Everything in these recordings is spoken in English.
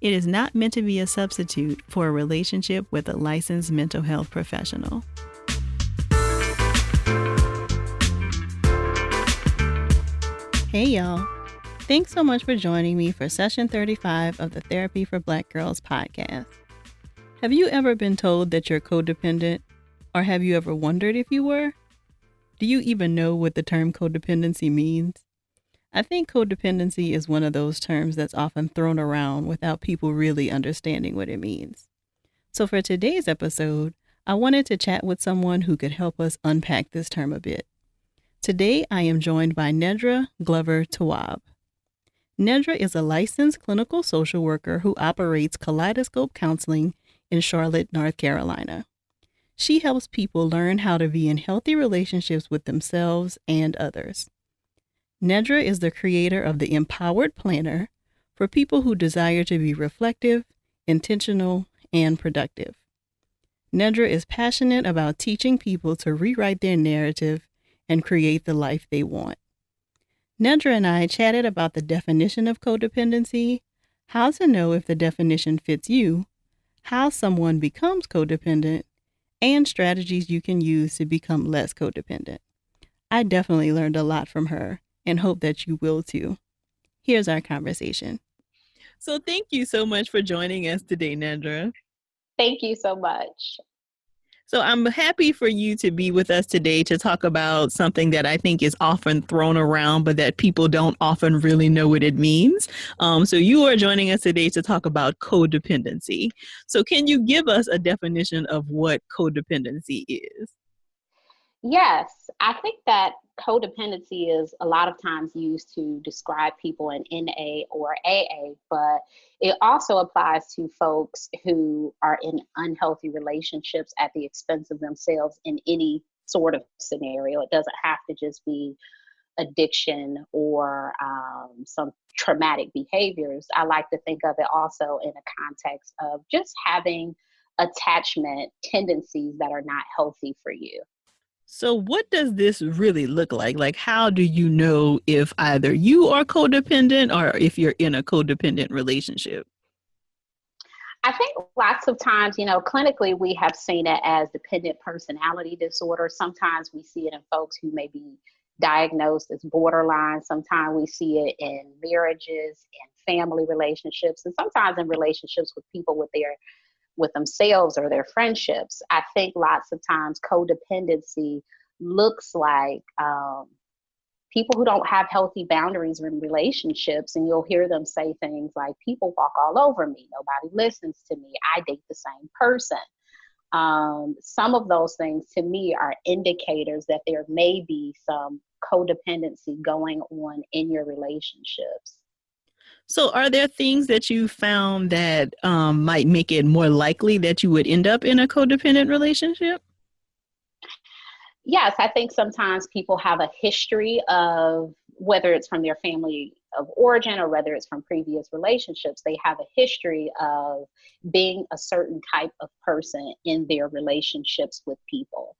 it is not meant to be a substitute for a relationship with a licensed mental health professional. Hey, y'all. Thanks so much for joining me for session 35 of the Therapy for Black Girls podcast. Have you ever been told that you're codependent, or have you ever wondered if you were? Do you even know what the term codependency means? I think codependency is one of those terms that's often thrown around without people really understanding what it means. So, for today's episode, I wanted to chat with someone who could help us unpack this term a bit. Today, I am joined by Nedra Glover Tawwab. Nedra is a licensed clinical social worker who operates Kaleidoscope Counseling in Charlotte, North Carolina. She helps people learn how to be in healthy relationships with themselves and others. Nedra is the creator of the Empowered Planner for people who desire to be reflective, intentional, and productive. Nedra is passionate about teaching people to rewrite their narrative and create the life they want. Nedra and I chatted about the definition of codependency, how to know if the definition fits you, how someone becomes codependent, and strategies you can use to become less codependent. I definitely learned a lot from her and hope that you will too. Here's our conversation. So, thank you so much for joining us today, Nedra. Thank you so much. So I'm happy for you to be with us today to talk about something that I think is often thrown around, but that people don't often really know what it means. Um, so you are joining us today to talk about codependency. So can you give us a definition of what codependency is? Yes, I think that codependency is a lot of times used to describe people in NA or AA, but it also applies to folks who are in unhealthy relationships at the expense of themselves in any sort of scenario. It doesn't have to just be addiction or um, some traumatic behaviors. I like to think of it also in a context of just having attachment tendencies that are not healthy for you. So, what does this really look like? Like, how do you know if either you are codependent or if you're in a codependent relationship? I think lots of times, you know, clinically we have seen it as dependent personality disorder. Sometimes we see it in folks who may be diagnosed as borderline. Sometimes we see it in marriages and family relationships, and sometimes in relationships with people with their with themselves or their friendships. I think lots of times codependency looks like um, people who don't have healthy boundaries in relationships, and you'll hear them say things like, People walk all over me, nobody listens to me, I date the same person. Um, some of those things to me are indicators that there may be some codependency going on in your relationships. So, are there things that you found that um, might make it more likely that you would end up in a codependent relationship? Yes, I think sometimes people have a history of whether it's from their family of origin or whether it's from previous relationships, they have a history of being a certain type of person in their relationships with people.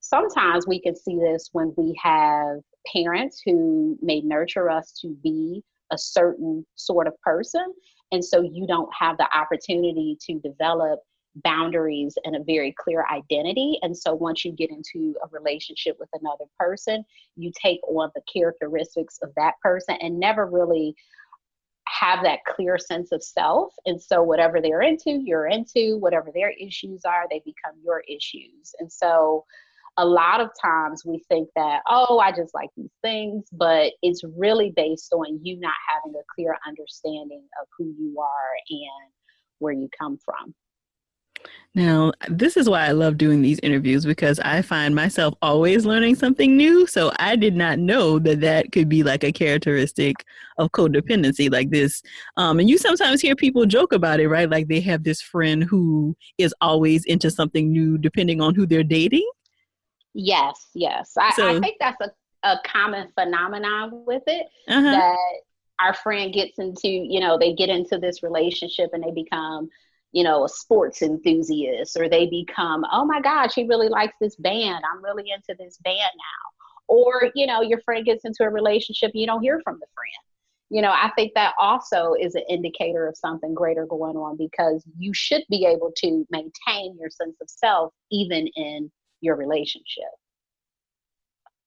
Sometimes we can see this when we have parents who may nurture us to be a certain sort of person. And so you don't have the opportunity to develop boundaries and a very clear identity. And so once you get into a relationship with another person, you take on the characteristics of that person and never really have that clear sense of self. And so whatever they're into, you're into, whatever their issues are, they become your issues. And so a lot of times we think that, oh, I just like these things, but it's really based on you not having a clear understanding of who you are and where you come from. Now, this is why I love doing these interviews because I find myself always learning something new. So I did not know that that could be like a characteristic of codependency like this. Um, and you sometimes hear people joke about it, right? Like they have this friend who is always into something new depending on who they're dating. Yes, yes. I, so, I think that's a, a common phenomenon with it uh-huh. that our friend gets into, you know, they get into this relationship and they become you know, a sports enthusiast, or they become, oh my gosh, he really likes this band. I'm really into this band now. Or, you know, your friend gets into a relationship, you don't hear from the friend. You know, I think that also is an indicator of something greater going on because you should be able to maintain your sense of self even in your relationship.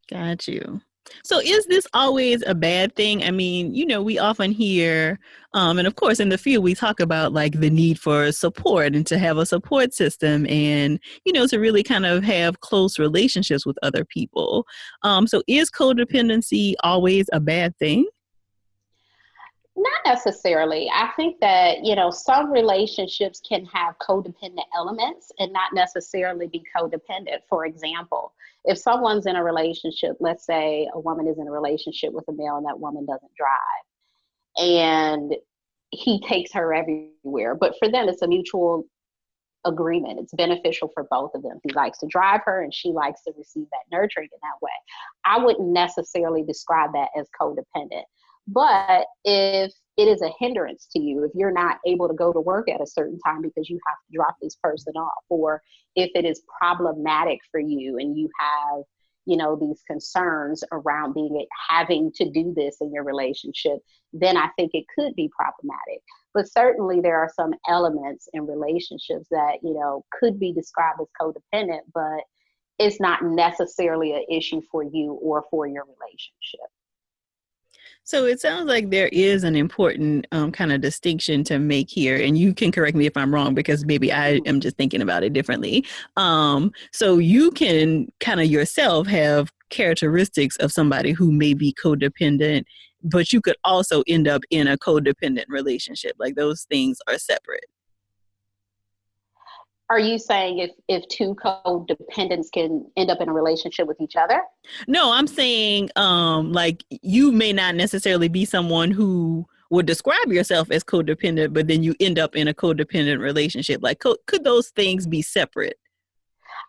Got you. So is this always a bad thing? I mean, you know, we often hear, um, and of course, in the field, we talk about like the need for support and to have a support system and, you know, to really kind of have close relationships with other people. Um, so is codependency always a bad thing? Not necessarily. I think that, you know, some relationships can have codependent elements and not necessarily be codependent. For example, if someone's in a relationship, let's say a woman is in a relationship with a male and that woman doesn't drive, and he takes her everywhere, but for them, it's a mutual agreement. It's beneficial for both of them. He likes to drive her and she likes to receive that nurturing in that way. I wouldn't necessarily describe that as codependent. But if it is a hindrance to you, if you're not able to go to work at a certain time because you have to drop this person off, or if it is problematic for you and you have you know these concerns around being having to do this in your relationship then i think it could be problematic. But certainly there are some elements in relationships that you know could be described as codependent but it's not necessarily an issue for you or for your relationship so it sounds like there is an important um, kind of distinction to make here, and you can correct me if I'm wrong because maybe I am just thinking about it differently. Um, so you can kind of yourself have characteristics of somebody who may be codependent, but you could also end up in a codependent relationship. Like those things are separate are you saying if if two codependents can end up in a relationship with each other? No i'm saying um like you may not necessarily be someone who would describe yourself as codependent but then you end up in a codependent relationship. Like co- could those things be separate?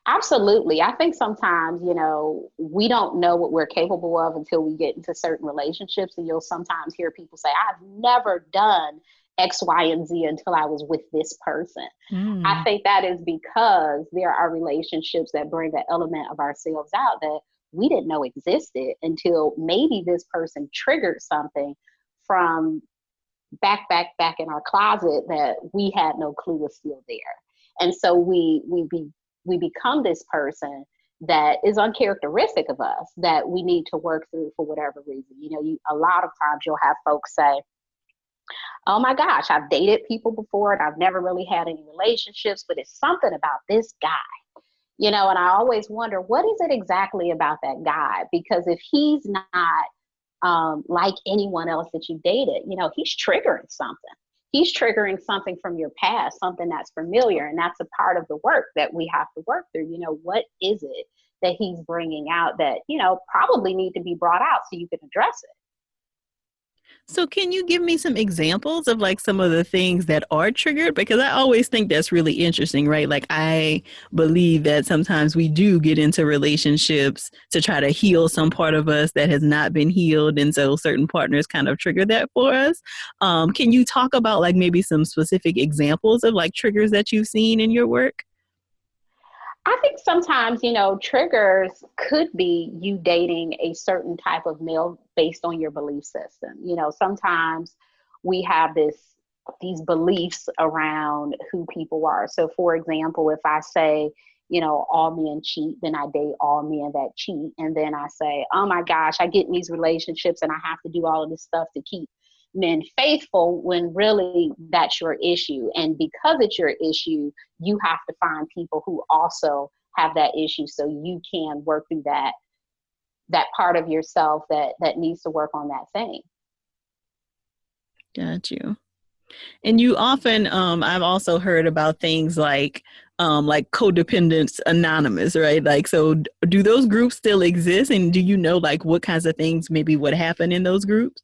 Absolutely. I think sometimes you know we don't know what we're capable of until we get into certain relationships and you'll sometimes hear people say i've never done X, Y, and Z until I was with this person. Mm. I think that is because there are relationships that bring the element of ourselves out that we didn't know existed until maybe this person triggered something from back, back, back in our closet that we had no clue was still there. And so we we be we become this person that is uncharacteristic of us that we need to work through for whatever reason. You know, you a lot of times you'll have folks say, oh my gosh, I've dated people before and I've never really had any relationships, but it's something about this guy. You know, and I always wonder what is it exactly about that guy? Because if he's not um, like anyone else that you dated, you know, he's triggering something. He's triggering something from your past, something that's familiar. And that's a part of the work that we have to work through. You know, what is it that he's bringing out that, you know, probably need to be brought out so you can address it? So, can you give me some examples of like some of the things that are triggered? Because I always think that's really interesting, right? Like, I believe that sometimes we do get into relationships to try to heal some part of us that has not been healed. And so, certain partners kind of trigger that for us. Um, can you talk about like maybe some specific examples of like triggers that you've seen in your work? I think sometimes, you know, triggers could be you dating a certain type of male based on your belief system. You know, sometimes we have this these beliefs around who people are. So for example, if I say, you know, all men cheat, then I date all men that cheat. And then I say, oh my gosh, I get in these relationships and I have to do all of this stuff to keep men faithful when really that's your issue. And because it's your issue, you have to find people who also have that issue so you can work through that that part of yourself that that needs to work on that thing. Got you. And you often, um, I've also heard about things like, um, like codependence anonymous, right? Like, so do those groups still exist? And do you know, like, what kinds of things maybe would happen in those groups?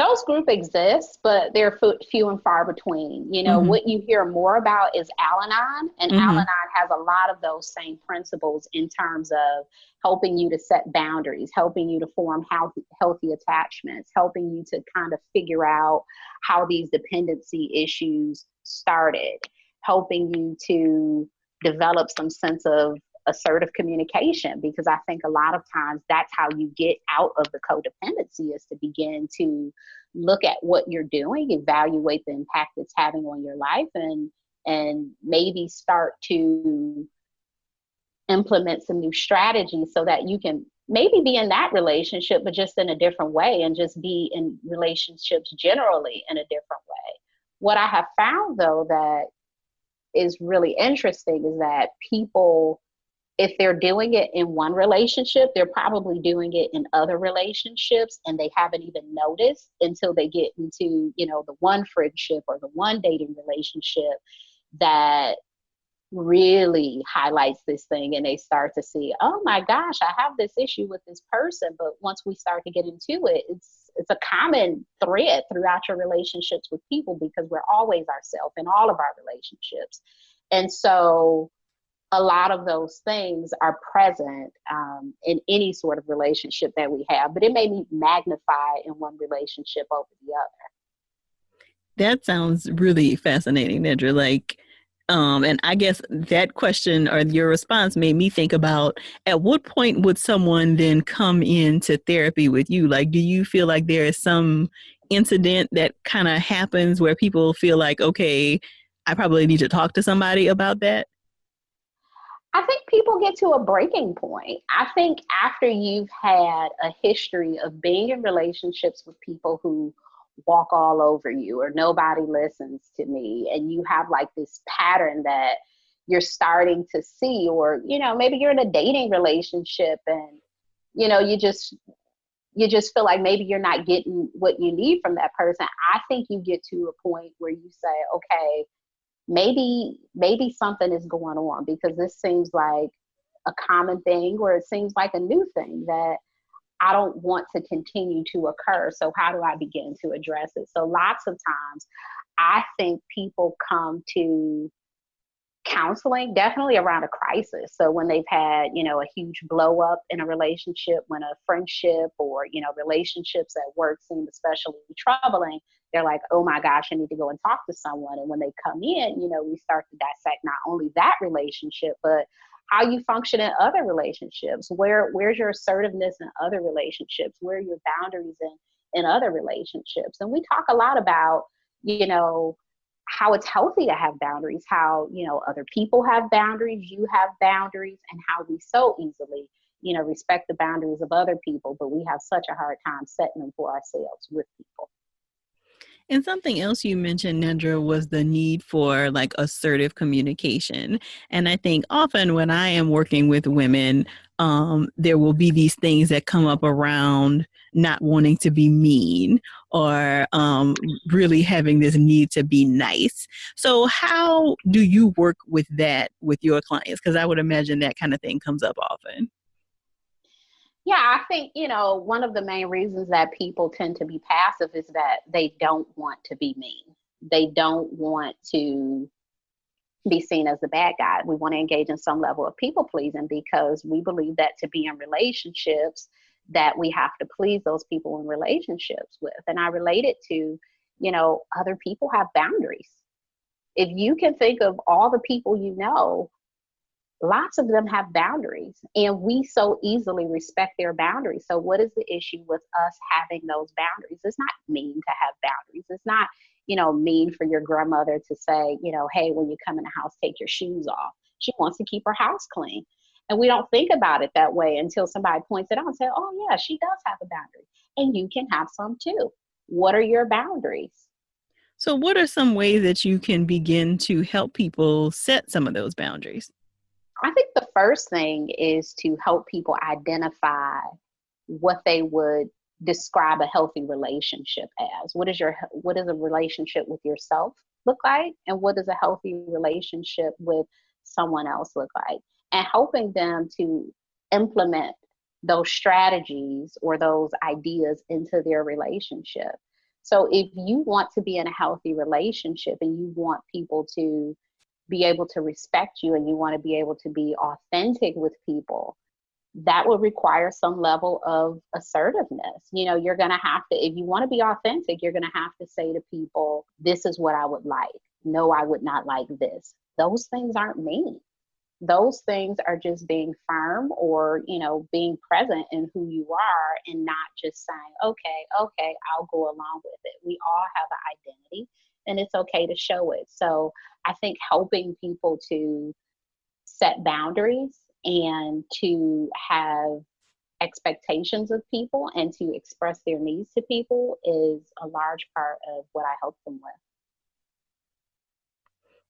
Those group exist, but they're few and far between. You know, mm-hmm. what you hear more about is Al Anon, and mm-hmm. Al Anon has a lot of those same principles in terms of helping you to set boundaries, helping you to form healthy, healthy attachments, helping you to kind of figure out how these dependency issues started, helping you to develop some sense of assertive communication because I think a lot of times that's how you get out of the codependency is to begin to look at what you're doing, evaluate the impact it's having on your life and and maybe start to implement some new strategies so that you can maybe be in that relationship but just in a different way and just be in relationships generally in a different way. What I have found though that is really interesting is that people if they're doing it in one relationship, they're probably doing it in other relationships and they haven't even noticed until they get into, you know, the one friendship or the one dating relationship that really highlights this thing and they start to see, oh my gosh, I have this issue with this person. But once we start to get into it, it's it's a common thread throughout your relationships with people because we're always ourselves in all of our relationships. And so a lot of those things are present um, in any sort of relationship that we have, but it may be magnified in one relationship over the other. That sounds really fascinating, Nedra. Like, um, and I guess that question or your response made me think about at what point would someone then come into therapy with you? Like, do you feel like there is some incident that kind of happens where people feel like, okay, I probably need to talk to somebody about that? I think people get to a breaking point. I think after you've had a history of being in relationships with people who walk all over you or nobody listens to me, and you have like this pattern that you're starting to see, or you know, maybe you're in a dating relationship and you know, you just you just feel like maybe you're not getting what you need from that person. I think you get to a point where you say, okay, maybe maybe something is going on because this seems like a common thing or it seems like a new thing that I don't want to continue to occur. So how do I begin to address it? So lots of times I think people come to counseling definitely around a crisis so when they've had you know a huge blow up in a relationship when a friendship or you know relationships at work seem especially troubling they're like oh my gosh i need to go and talk to someone and when they come in you know we start to dissect not only that relationship but how you function in other relationships where where's your assertiveness in other relationships where are your boundaries in in other relationships and we talk a lot about you know how it's healthy to have boundaries, how, you know, other people have boundaries, you have boundaries, and how we so easily, you know, respect the boundaries of other people, but we have such a hard time setting them for ourselves with people. And something else you mentioned, Nedra, was the need for like assertive communication. And I think often when I am working with women, um, there will be these things that come up around not wanting to be mean or um, really having this need to be nice. So, how do you work with that with your clients? Because I would imagine that kind of thing comes up often. Yeah, I think, you know, one of the main reasons that people tend to be passive is that they don't want to be mean. They don't want to be seen as the bad guy. We want to engage in some level of people pleasing because we believe that to be in relationships that we have to please those people in relationships with. And I relate it to, you know, other people have boundaries. If you can think of all the people you know, lots of them have boundaries and we so easily respect their boundaries. So what is the issue with us having those boundaries? It's not mean to have boundaries. It's not you know, mean for your grandmother to say, you know, hey, when you come in the house, take your shoes off. She wants to keep her house clean. And we don't think about it that way until somebody points it out and say, oh, yeah, she does have a boundary. And you can have some too. What are your boundaries? So, what are some ways that you can begin to help people set some of those boundaries? I think the first thing is to help people identify what they would describe a healthy relationship as. What is your what is a relationship with yourself look like? And what does a healthy relationship with someone else look like? And helping them to implement those strategies or those ideas into their relationship. So if you want to be in a healthy relationship and you want people to be able to respect you and you want to be able to be authentic with people, that will require some level of assertiveness. You know, you're going to have to, if you want to be authentic, you're going to have to say to people, this is what I would like. No, I would not like this. Those things aren't me. those things are just being firm or you know being present in who you are and not just saying okay okay i'll go along with it we all have an identity and it's okay to show it. So i think helping people to set boundaries and to have expectations of people and to express their needs to people is a large part of what i help them with.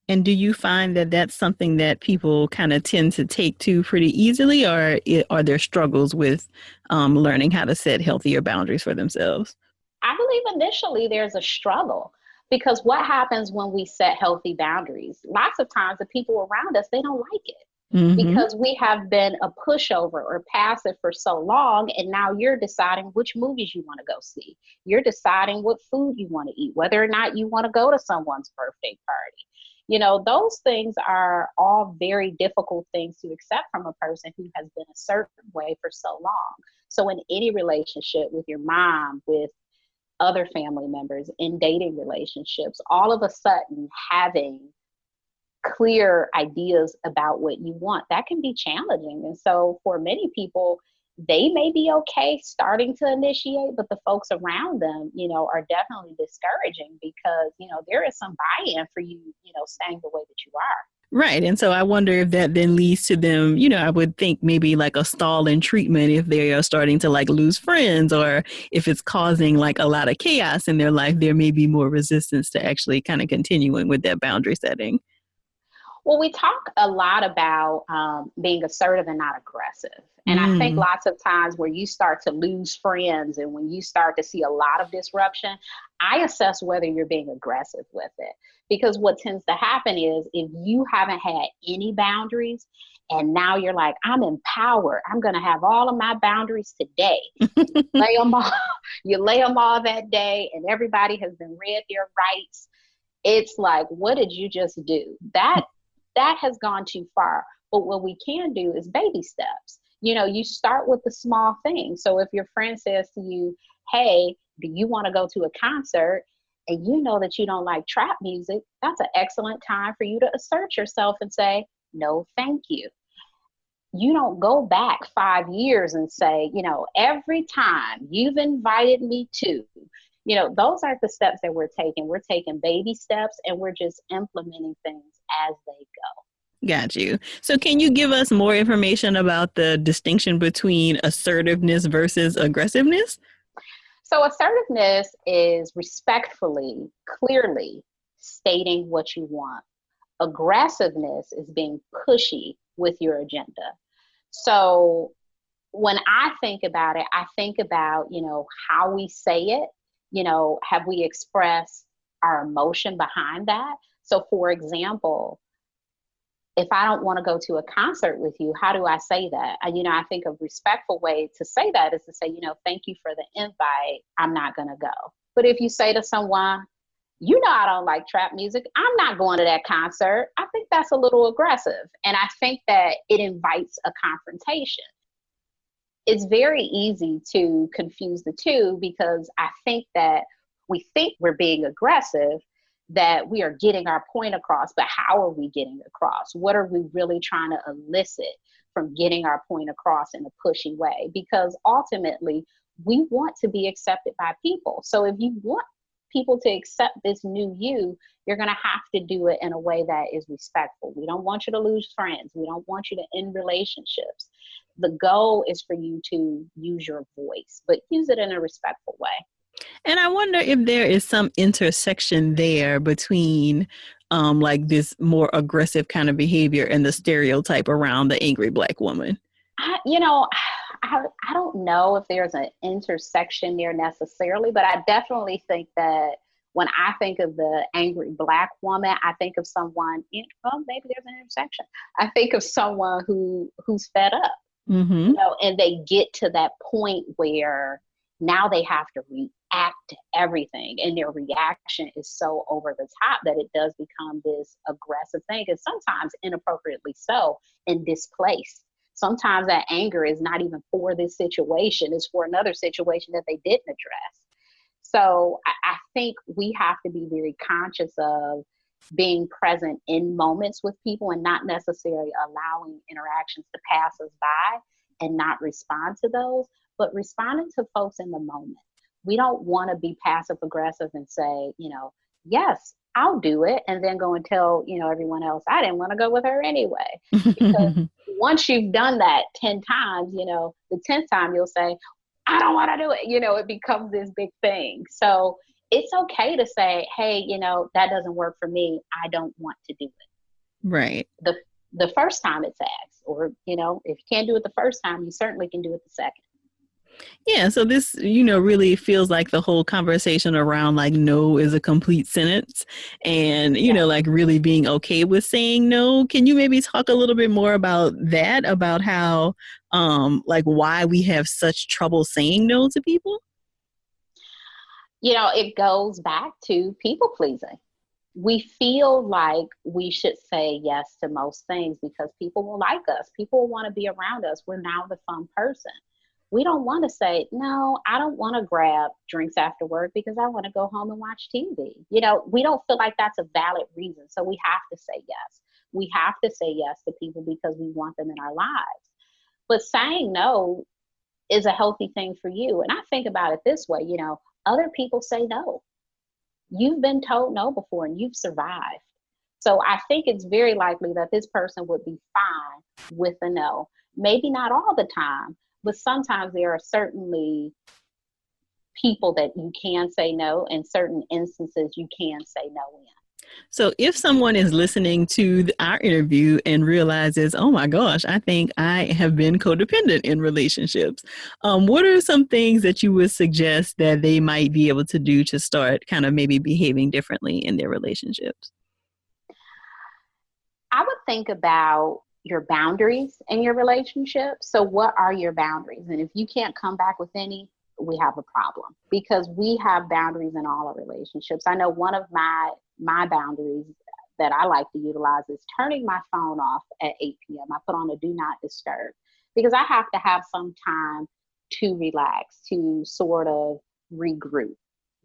And do you find that that's something that people kind of tend to take to pretty easily, or are there struggles with um, learning how to set healthier boundaries for themselves? I believe initially there's a struggle because what happens when we set healthy boundaries? Lots of times the people around us, they don't like it. Mm-hmm. Because we have been a pushover or passive for so long, and now you're deciding which movies you want to go see. You're deciding what food you want to eat, whether or not you want to go to someone's birthday party you know those things are all very difficult things to accept from a person who has been a certain way for so long so in any relationship with your mom with other family members in dating relationships all of a sudden having clear ideas about what you want that can be challenging and so for many people they may be okay starting to initiate, but the folks around them, you know, are definitely discouraging because, you know, there is some buy in for you, you know, staying the way that you are. Right. And so I wonder if that then leads to them, you know, I would think maybe like a stall in treatment if they are starting to like lose friends or if it's causing like a lot of chaos in their life, there may be more resistance to actually kind of continuing with that boundary setting. Well, we talk a lot about um, being assertive and not aggressive. And mm. I think mm. lots of times where you start to lose friends and when you start to see a lot of disruption, I assess whether you're being aggressive with it. Because what tends to happen is if you haven't had any boundaries and now you're like, I'm empowered, I'm going to have all of my boundaries today. lay them all, you lay them all that day, and everybody has been read their rights. It's like, what did you just do? That that has gone too far. But what we can do is baby steps. You know, you start with the small thing. So if your friend says to you, Hey, do you want to go to a concert? And you know that you don't like trap music, that's an excellent time for you to assert yourself and say, No, thank you. You don't go back five years and say, you know, every time you've invited me to, you know, those aren't the steps that we're taking. We're taking baby steps and we're just implementing things as they go. Got you. So, can you give us more information about the distinction between assertiveness versus aggressiveness? So, assertiveness is respectfully, clearly stating what you want. Aggressiveness is being pushy with your agenda. So, when I think about it, I think about, you know, how we say it. You know, have we expressed our emotion behind that? So, for example, if I don't want to go to a concert with you, how do I say that? And, you know, I think a respectful way to say that is to say, you know, thank you for the invite. I'm not going to go. But if you say to someone, you know, I don't like trap music. I'm not going to that concert. I think that's a little aggressive. And I think that it invites a confrontation. It's very easy to confuse the two because I think that we think we're being aggressive, that we are getting our point across, but how are we getting across? What are we really trying to elicit from getting our point across in a pushy way? Because ultimately, we want to be accepted by people. So if you want people to accept this new you, you're going to have to do it in a way that is respectful. We don't want you to lose friends. We don't want you to end relationships. The goal is for you to use your voice, but use it in a respectful way. And I wonder if there is some intersection there between um, like this more aggressive kind of behavior and the stereotype around the angry black woman. I, you know, I, I don't know if there's an intersection there necessarily, but I definitely think that when I think of the angry black woman, I think of someone, know, well, maybe there's an intersection. I think of someone who who's fed up, mm-hmm. you know, and they get to that point where now they have to react to everything, and their reaction is so over the top that it does become this aggressive thing, and sometimes inappropriately so, and displaced. Sometimes that anger is not even for this situation; it's for another situation that they didn't address so I, I think we have to be very conscious of being present in moments with people and not necessarily allowing interactions to pass us by and not respond to those, but responding to folks in the moment. We don't want to be passive aggressive and say, you know, yes, I'll do it, and then go and tell, you know, everyone else, I didn't want to go with her anyway. Because once you've done that 10 times, you know, the 10th time you'll say, I don't want to do it. You know, it becomes this big thing. So it's okay to say, hey, you know, that doesn't work for me. I don't want to do it. Right. The the first time it's asked, or you know, if you can't do it the first time, you certainly can do it the second. Yeah, so this, you know, really feels like the whole conversation around like no is a complete sentence and, you yeah. know, like really being okay with saying no. Can you maybe talk a little bit more about that, about how, um, like why we have such trouble saying no to people? You know, it goes back to people pleasing. We feel like we should say yes to most things because people will like us. People will want to be around us. We're now the fun person we don't want to say, no, I don't want to grab drinks after work because I want to go home and watch TV. You know, we don't feel like that's a valid reason. So we have to say yes. We have to say yes to people because we want them in our lives. But saying no is a healthy thing for you. And I think about it this way you know, other people say no. You've been told no before and you've survived. So I think it's very likely that this person would be fine with a no. Maybe not all the time, but sometimes there are certainly people that you can say no and certain instances you can say no in so if someone is listening to our interview and realizes, oh my gosh, I think I have been codependent in relationships, um, what are some things that you would suggest that they might be able to do to start kind of maybe behaving differently in their relationships? I would think about your boundaries in your relationship. So, what are your boundaries? And if you can't come back with any, we have a problem because we have boundaries in all our relationships. I know one of my my boundaries that I like to utilize is turning my phone off at 8 p.m. I put on a do not disturb because I have to have some time to relax, to sort of regroup.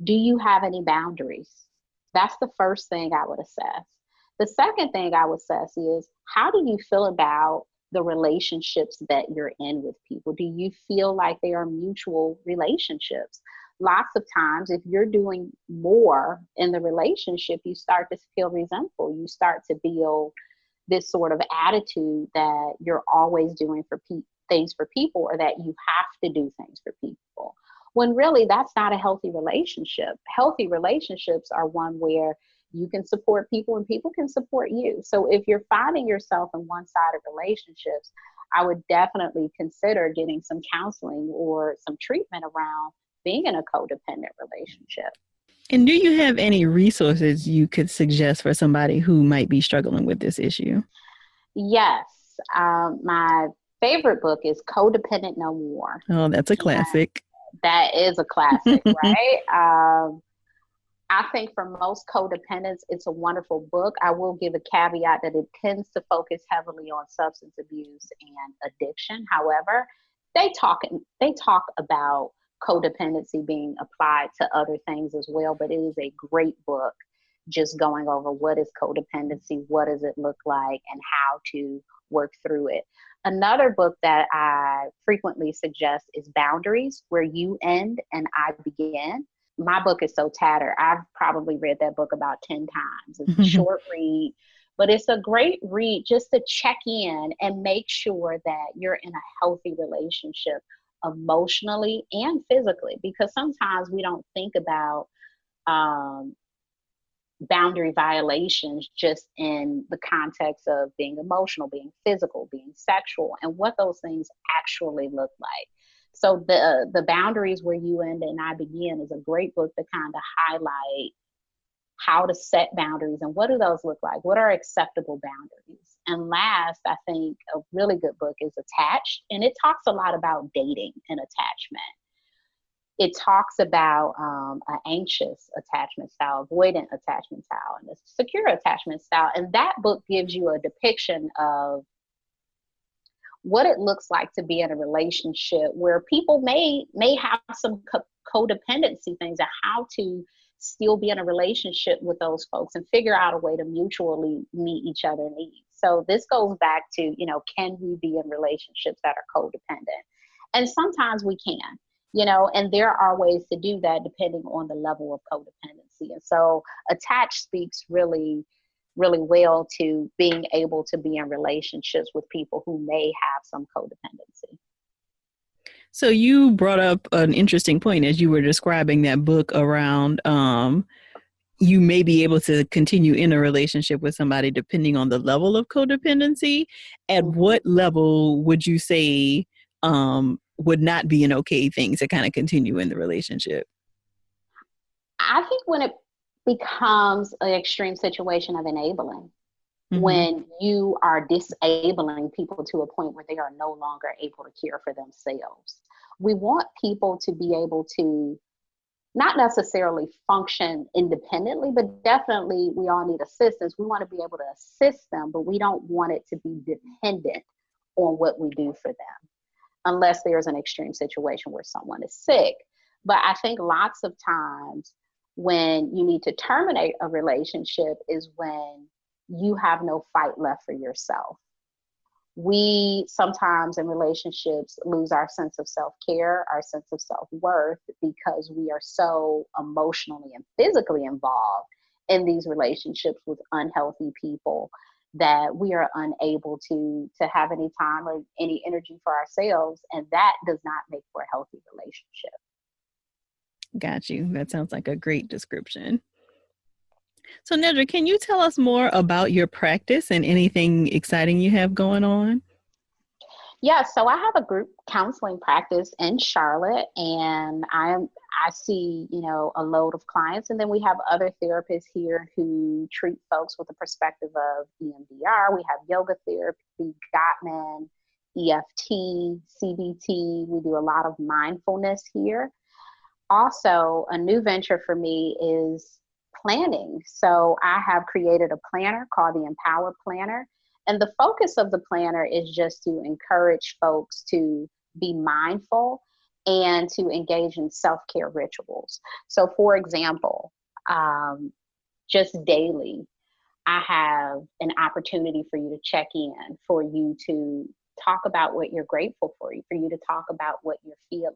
Do you have any boundaries? That's the first thing I would assess. The second thing I would say is how do you feel about the relationships that you're in with people? Do you feel like they are mutual relationships? Lots of times, if you're doing more in the relationship, you start to feel resentful. You start to build this sort of attitude that you're always doing for pe- things for people or that you have to do things for people. When really, that's not a healthy relationship. Healthy relationships are one where you can support people and people can support you. So if you're finding yourself in one sided relationships, I would definitely consider getting some counseling or some treatment around being in a codependent relationship. And do you have any resources you could suggest for somebody who might be struggling with this issue? Yes. Um, my favorite book is Codependent No More. Oh, that's a classic. And that is a classic, right? Um, I think for most codependents, it's a wonderful book. I will give a caveat that it tends to focus heavily on substance abuse and addiction. However, they talk they talk about codependency being applied to other things as well. But it is a great book, just going over what is codependency, what does it look like, and how to work through it. Another book that I frequently suggest is Boundaries, where you end and I begin my book is so tattered. I've probably read that book about 10 times. It's a short read, but it's a great read just to check in and make sure that you're in a healthy relationship emotionally and physically because sometimes we don't think about um, boundary violations just in the context of being emotional, being physical, being sexual, and what those things actually look like. So the the boundaries where you end and I begin is a great book to kind of highlight how to set boundaries and what do those look like? What are acceptable boundaries? And last, I think a really good book is Attached, and it talks a lot about dating and attachment it talks about um, an anxious attachment style, avoidant attachment style, and a secure attachment style. And that book gives you a depiction of what it looks like to be in a relationship where people may may have some co- codependency things and how to still be in a relationship with those folks and figure out a way to mutually meet each other needs. So this goes back to, you know, can we be in relationships that are codependent? And sometimes we can you know, and there are ways to do that depending on the level of codependency. And so attached speaks really, really well to being able to be in relationships with people who may have some codependency. So you brought up an interesting point as you were describing that book around um, you may be able to continue in a relationship with somebody depending on the level of codependency. At mm-hmm. what level would you say um, would not be an okay thing to kind of continue in the relationship? I think when it becomes an extreme situation of enabling, mm-hmm. when you are disabling people to a point where they are no longer able to care for themselves. We want people to be able to not necessarily function independently, but definitely we all need assistance. We want to be able to assist them, but we don't want it to be dependent on what we do for them unless there's an extreme situation where someone is sick. But I think lots of times when you need to terminate a relationship is when you have no fight left for yourself. We sometimes in relationships lose our sense of self care, our sense of self worth, because we are so emotionally and physically involved in these relationships with unhealthy people that we are unable to to have any time or any energy for ourselves and that does not make for a healthy relationship got you that sounds like a great description so nedra can you tell us more about your practice and anything exciting you have going on yeah, so I have a group counseling practice in Charlotte, and I'm I see you know a load of clients, and then we have other therapists here who treat folks with the perspective of EMDR. We have yoga therapy, Gottman, EFT, CBT. We do a lot of mindfulness here. Also, a new venture for me is planning. So I have created a planner called the Empower Planner and the focus of the planner is just to encourage folks to be mindful and to engage in self care rituals. So, for example, um, just daily, I have an opportunity for you to check in, for you to talk about what you're grateful for, for you to talk about what you're feeling.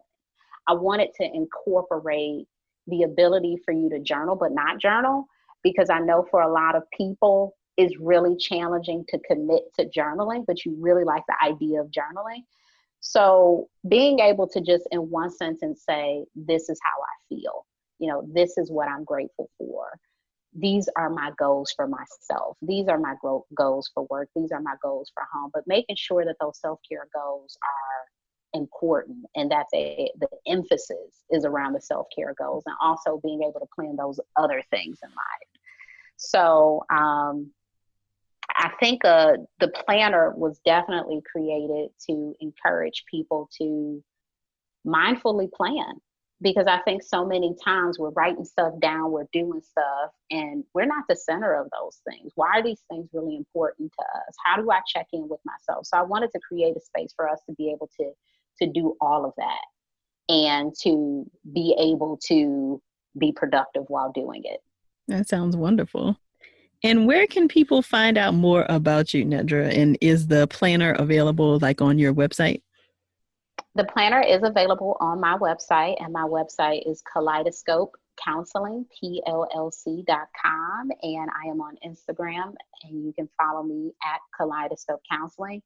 I wanted to incorporate the ability for you to journal, but not journal, because I know for a lot of people, is really challenging to commit to journaling, but you really like the idea of journaling. So being able to just in one sentence say, This is how I feel, you know, this is what I'm grateful for. These are my goals for myself. These are my goals for work. These are my goals for home. But making sure that those self care goals are important and that they, the emphasis is around the self care goals and also being able to plan those other things in life. So, um, I think uh, the planner was definitely created to encourage people to mindfully plan because I think so many times we're writing stuff down, we're doing stuff, and we're not the center of those things. Why are these things really important to us? How do I check in with myself? So I wanted to create a space for us to be able to to do all of that and to be able to be productive while doing it. That sounds wonderful. And where can people find out more about you, Nedra? And is the planner available like on your website? The planner is available on my website, and my website is Kaleidoscope Counseling, PLLC.com. And I am on Instagram, and you can follow me at Kaleidoscope Counseling.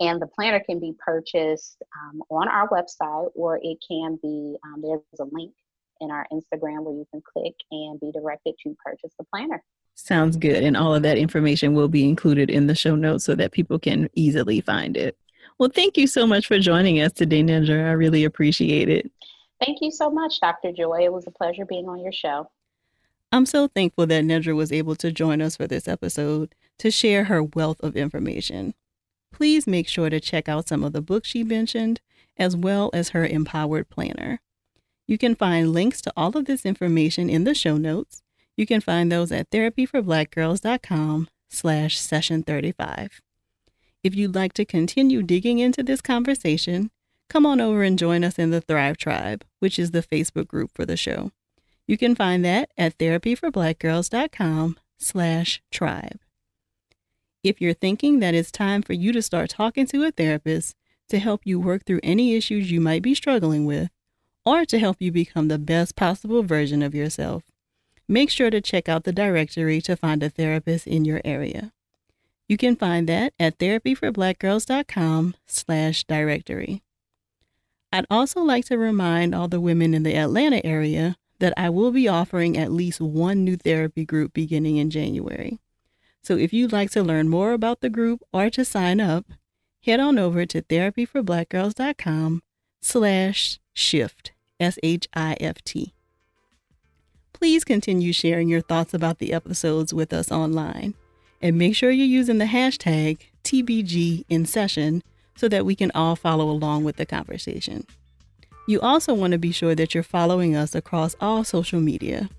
And the planner can be purchased um, on our website, or it can be, um, there's a link in our Instagram where you can click and be directed to purchase the planner. Sounds good. And all of that information will be included in the show notes so that people can easily find it. Well, thank you so much for joining us today, Nedra. I really appreciate it. Thank you so much, Dr. Joy. It was a pleasure being on your show. I'm so thankful that Nedra was able to join us for this episode to share her wealth of information. Please make sure to check out some of the books she mentioned, as well as her Empowered Planner. You can find links to all of this information in the show notes. You can find those at therapyforblackgirls.com slash session 35. If you'd like to continue digging into this conversation, come on over and join us in the Thrive Tribe, which is the Facebook group for the show. You can find that at therapyforblackgirls.com slash tribe. If you're thinking that it's time for you to start talking to a therapist to help you work through any issues you might be struggling with, or to help you become the best possible version of yourself, make sure to check out the directory to find a therapist in your area. You can find that at therapyforblackgirls.com slash directory. I'd also like to remind all the women in the Atlanta area that I will be offering at least one new therapy group beginning in January. So if you'd like to learn more about the group or to sign up, head on over to therapyforblackgirls.com slash shift, S-H-I-F-T. Please continue sharing your thoughts about the episodes with us online. And make sure you're using the hashtag TBG in session so that we can all follow along with the conversation. You also want to be sure that you're following us across all social media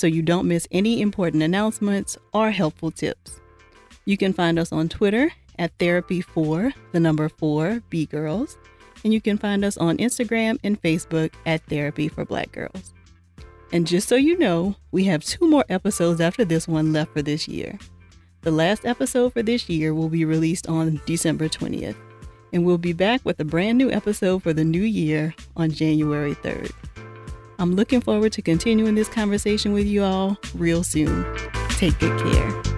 so you don't miss any important announcements or helpful tips. You can find us on Twitter at Therapy4, the number 4, B Girls, and you can find us on Instagram and Facebook at Therapy for Black Girls. And just so you know, we have two more episodes after this one left for this year. The last episode for this year will be released on December 20th, and we'll be back with a brand new episode for the new year on January 3rd. I'm looking forward to continuing this conversation with you all real soon. Take good care.